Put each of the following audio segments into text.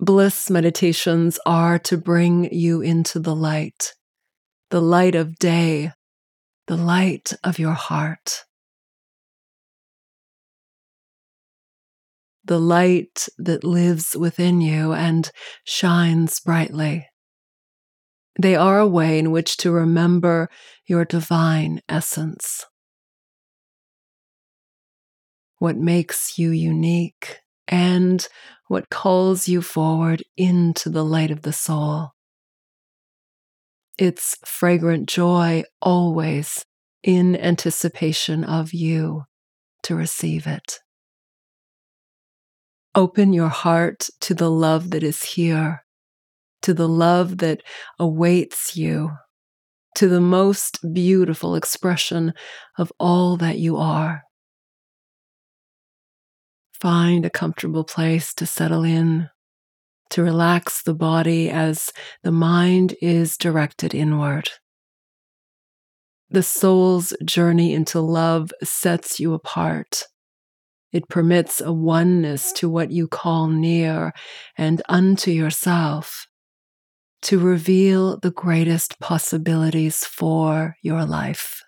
Bliss meditations are to bring you into the light, the light of day, the light of your heart. The light that lives within you and shines brightly. They are a way in which to remember your divine essence. What makes you unique and what calls you forward into the light of the soul. Its fragrant joy always in anticipation of you to receive it. Open your heart to the love that is here to the love that awaits you, to the most beautiful expression of all that you are. Find a comfortable place to settle in, to relax the body as the mind is directed inward. The soul's journey into love sets you apart. It permits a oneness to what you call near and unto yourself to reveal the greatest possibilities for your life.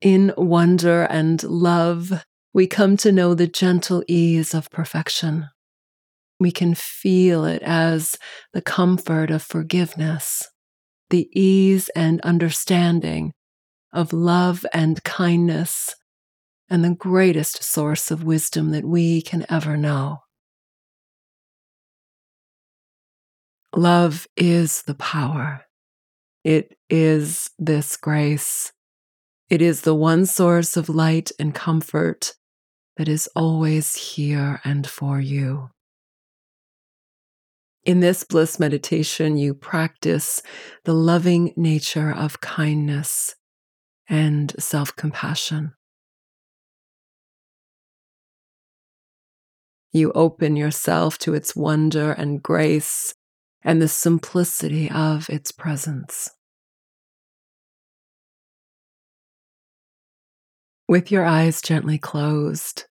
In wonder and love, we come to know the gentle ease of perfection. We can feel it as the comfort of forgiveness, the ease and understanding of love and kindness, and the greatest source of wisdom that we can ever know. Love is the power. It is this grace. It is the one source of light and comfort that is always here and for you. In this bliss meditation, you practice the loving nature of kindness and self compassion. You open yourself to its wonder and grace and the simplicity of its presence. With your eyes gently closed,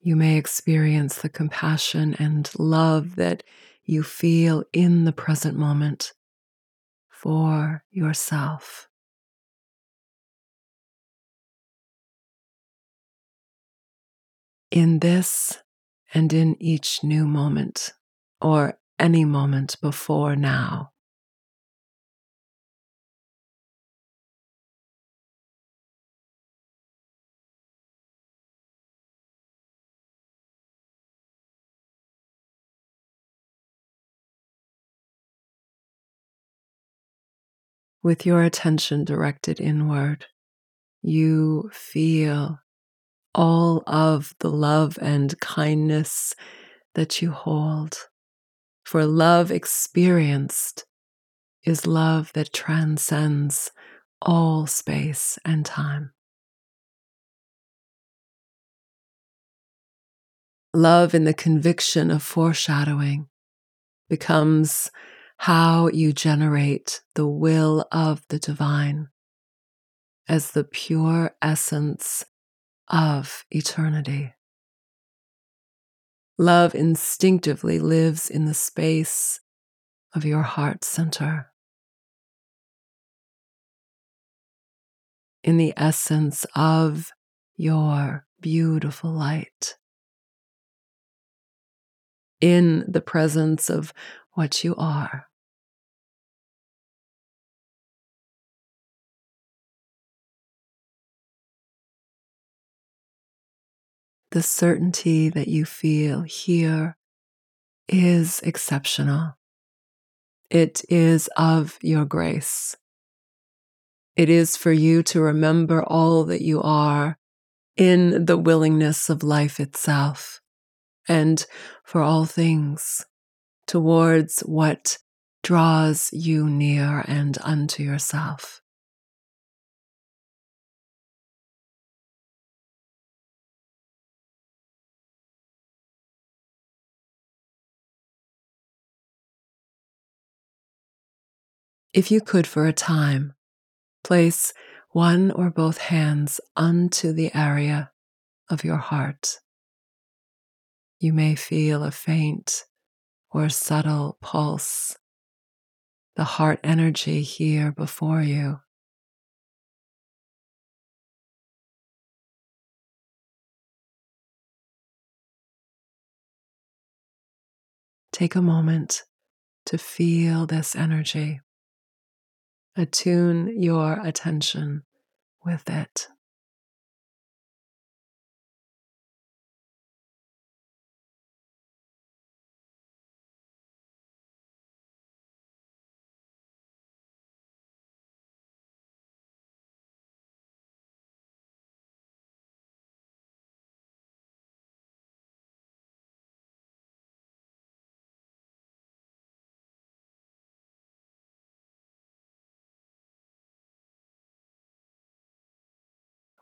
you may experience the compassion and love that you feel in the present moment for yourself. In this and in each new moment, or any moment before now. With your attention directed inward, you feel all of the love and kindness that you hold. For love experienced is love that transcends all space and time. Love in the conviction of foreshadowing becomes how you generate the will of the divine as the pure essence of eternity. Love instinctively lives in the space of your heart center. In the essence of your beautiful light. In the presence of what you are. The certainty that you feel here is exceptional. It is of your grace. It is for you to remember all that you are in the willingness of life itself and for all things towards what draws you near and unto yourself. If you could for a time, place one or both hands unto the area of your heart. you may feel a faint or subtle pulse, the heart energy here before you. Take a moment to feel this energy. Attune your attention with it.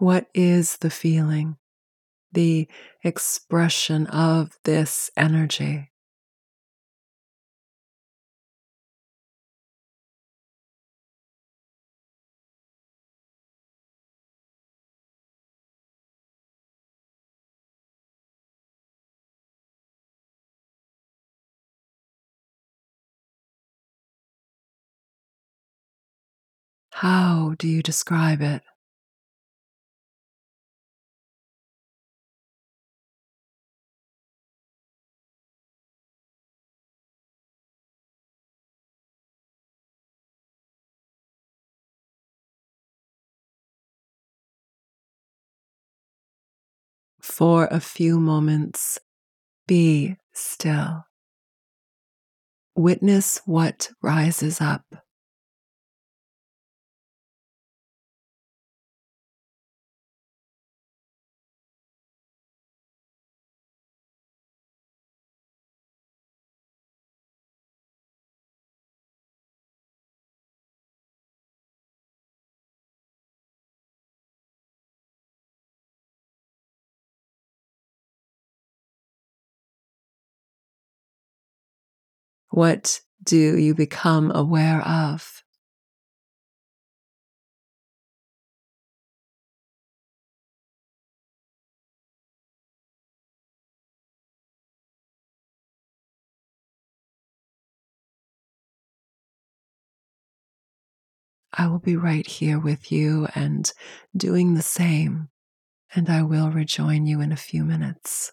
What is the feeling, the expression of this energy? How do you describe it? For a few moments, be still. Witness what rises up. What do you become aware of? I will be right here with you and doing the same, and I will rejoin you in a few minutes.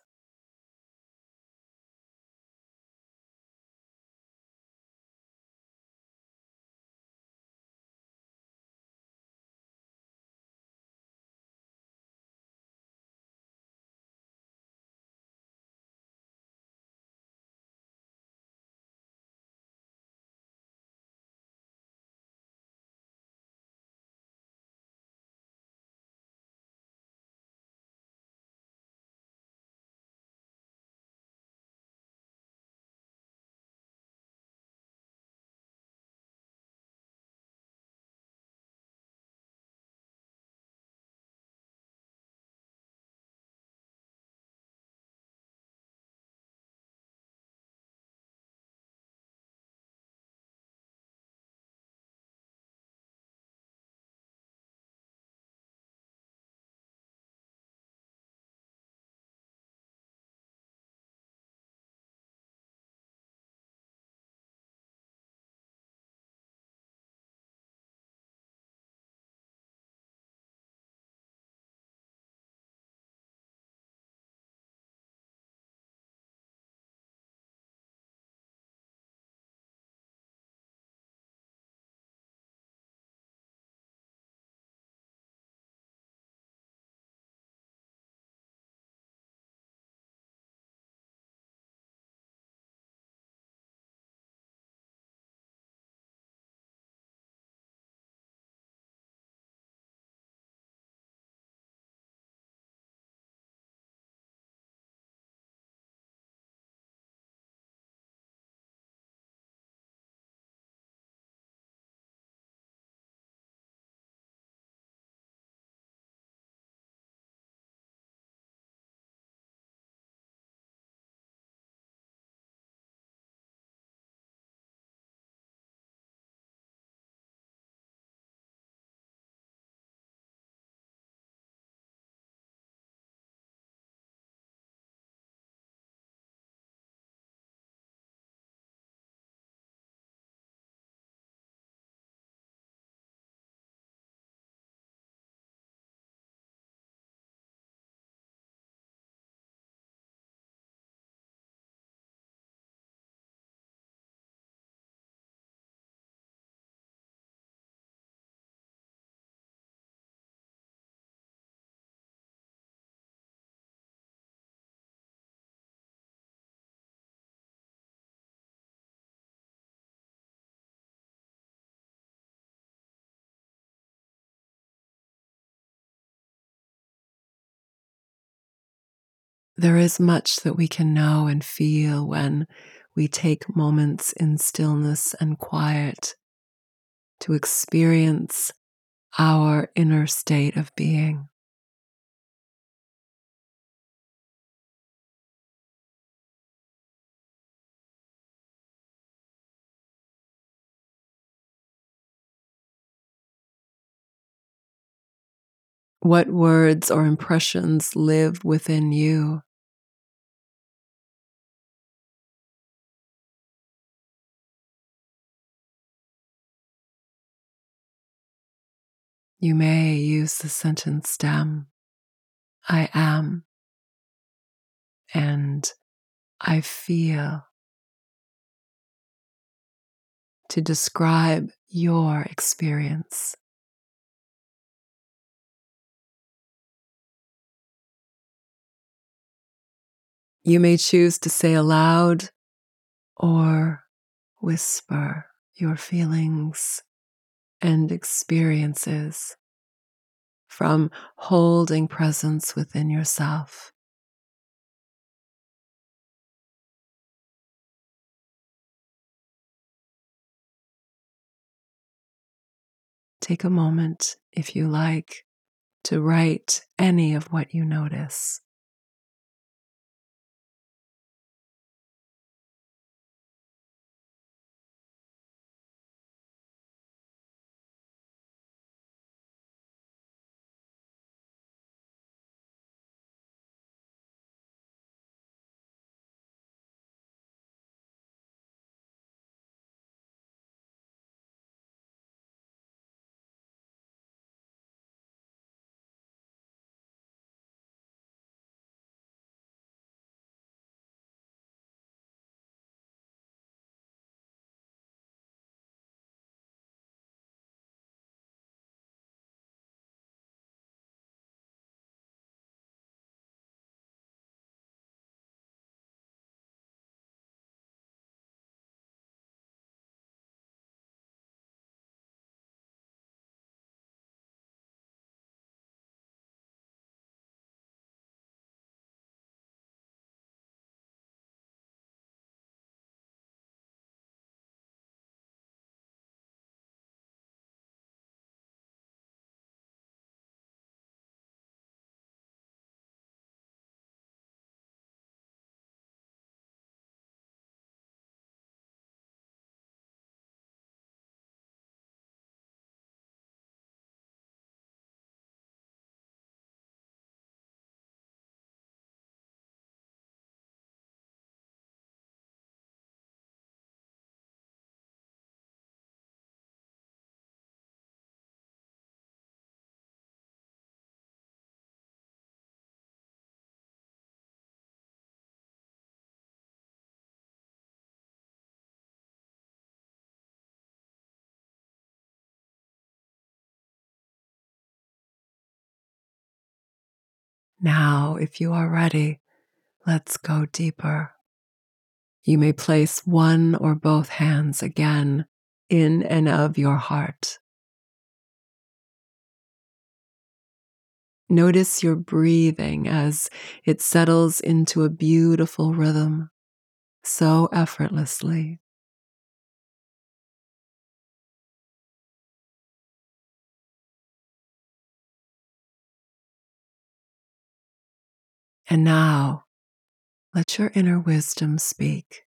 There is much that we can know and feel when we take moments in stillness and quiet to experience our inner state of being. What words or impressions live within you? You may use the sentence stem I am and I feel to describe your experience. You may choose to say aloud or whisper your feelings and experiences from holding presence within yourself. Take a moment, if you like, to write any of what you notice. Now, if you are ready, let's go deeper. You may place one or both hands again in and of your heart. Notice your breathing as it settles into a beautiful rhythm, so effortlessly. And now, let your inner wisdom speak.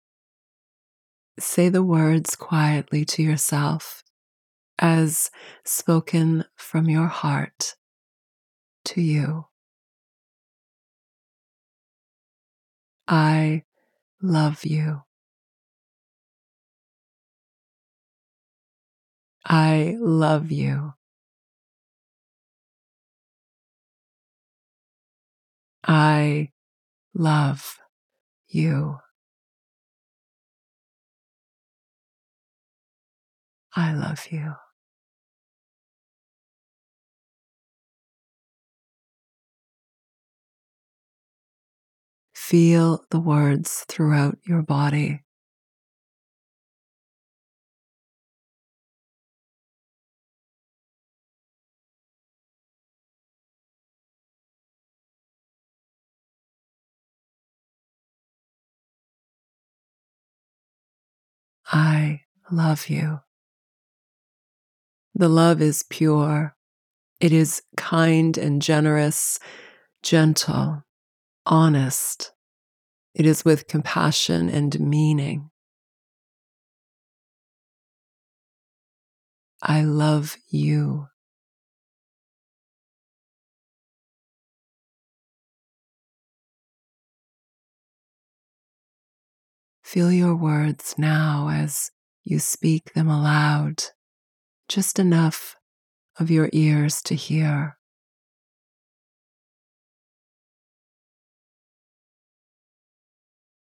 Say the words quietly to yourself as spoken from your heart to you. I love you. I love you. I love you. I love you. Feel the words throughout your body. I love you. The love is pure. It is kind and generous, gentle, honest. It is with compassion and meaning. I love you. Feel your words now as you speak them aloud, just enough of your ears to hear.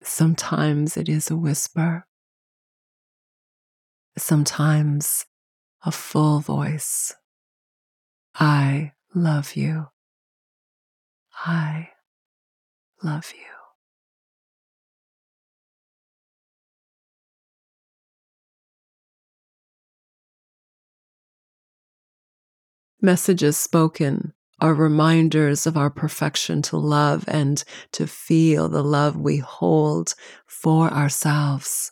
Sometimes it is a whisper, sometimes a full voice. I love you. I love you. Messages spoken are reminders of our perfection to love and to feel the love we hold for ourselves.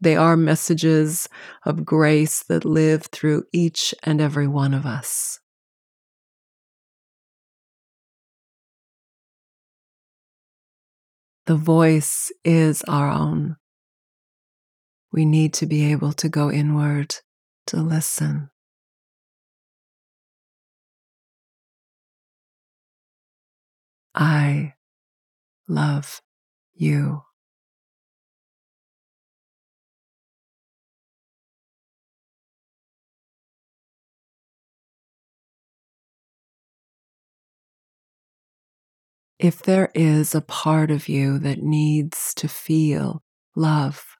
They are messages of grace that live through each and every one of us. The voice is our own. We need to be able to go inward to listen. I love you. If there is a part of you that needs to feel love,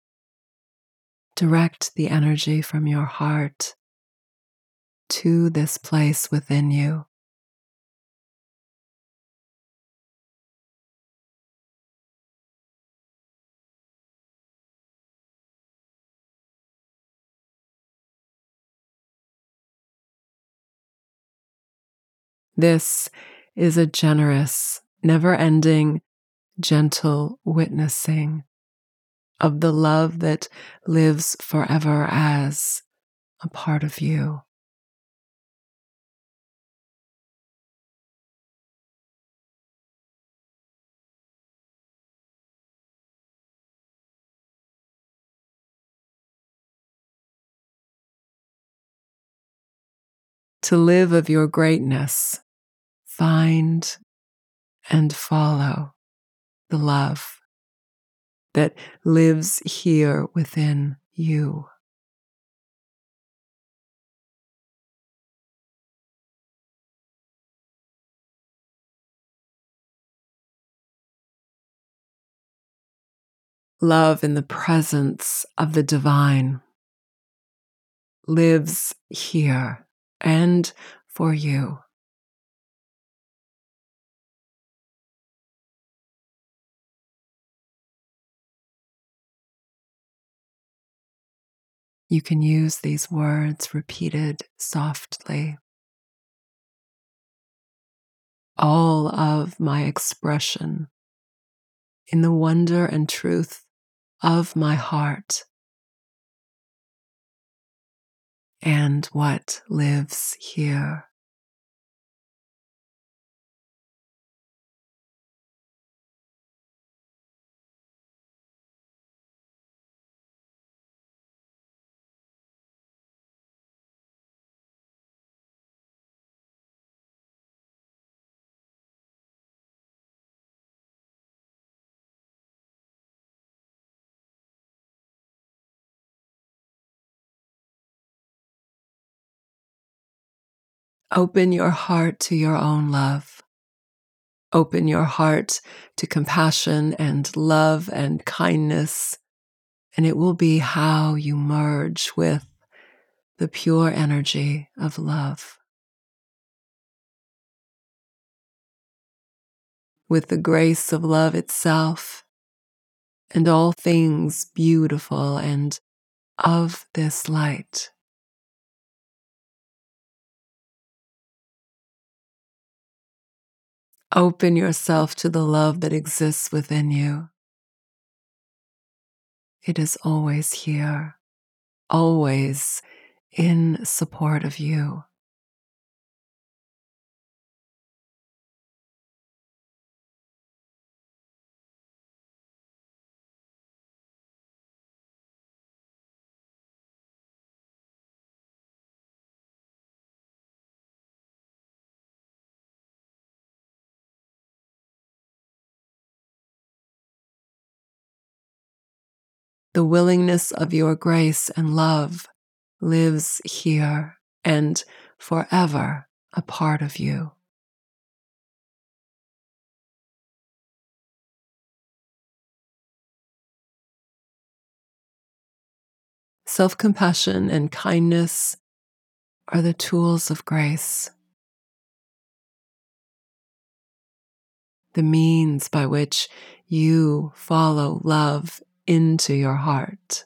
direct the energy from your heart to this place within you. This is a generous, never ending, gentle witnessing of the love that lives forever as a part of you. To live of your greatness find and follow the love that lives here within you. Love in the presence of the divine lives here and for you. You can use these words repeated softly. All of my expression in the wonder and truth of my heart and what lives here. Open your heart to your own love. Open your heart to compassion and love and kindness, and it will be how you merge with the pure energy of love. With the grace of love itself and all things beautiful and of this light. Open yourself to the love that exists within you. it is always here, always in support of you. The willingness of your grace and love lives here and forever a part of you. Self compassion and kindness are the tools of grace, the means by which you follow love into your heart.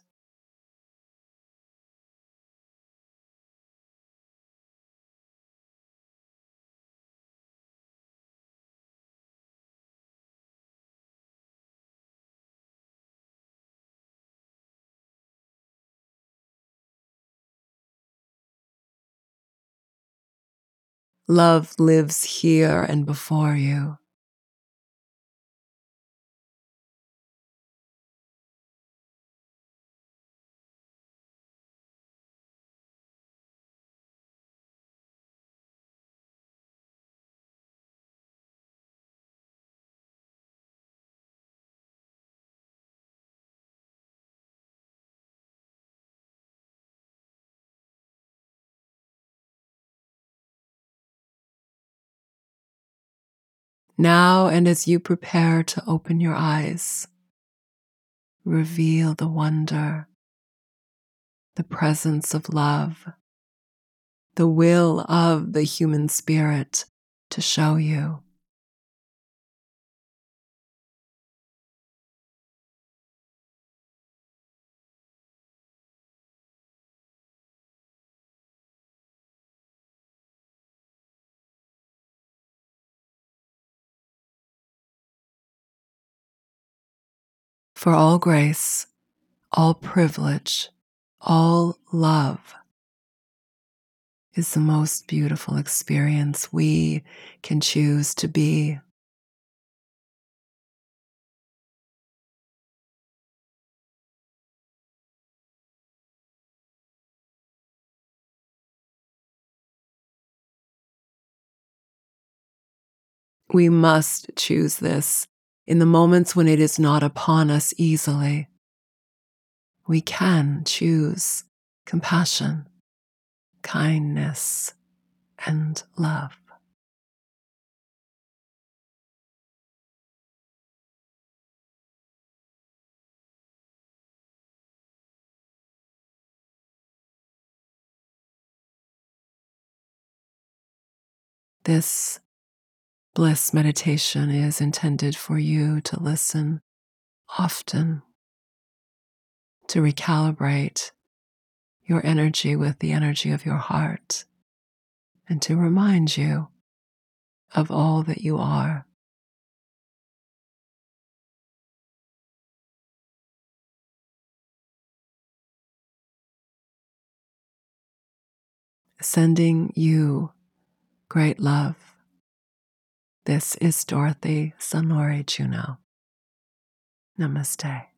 Love lives here and before you. Now, and as you prepare to open your eyes, reveal the wonder, the presence of love, the will of the human spirit to show you. For all grace, all privilege, all love is the most beautiful experience we can choose to be. We must choose this in the moments when it is not upon us easily, we can choose compassion, kindness, and love. This Bliss meditation is intended for you to listen often, to recalibrate your energy with the energy of your heart, and to remind you of all that you are. Sending you great love this is Dorothy Zennuriye Juno. Namaste.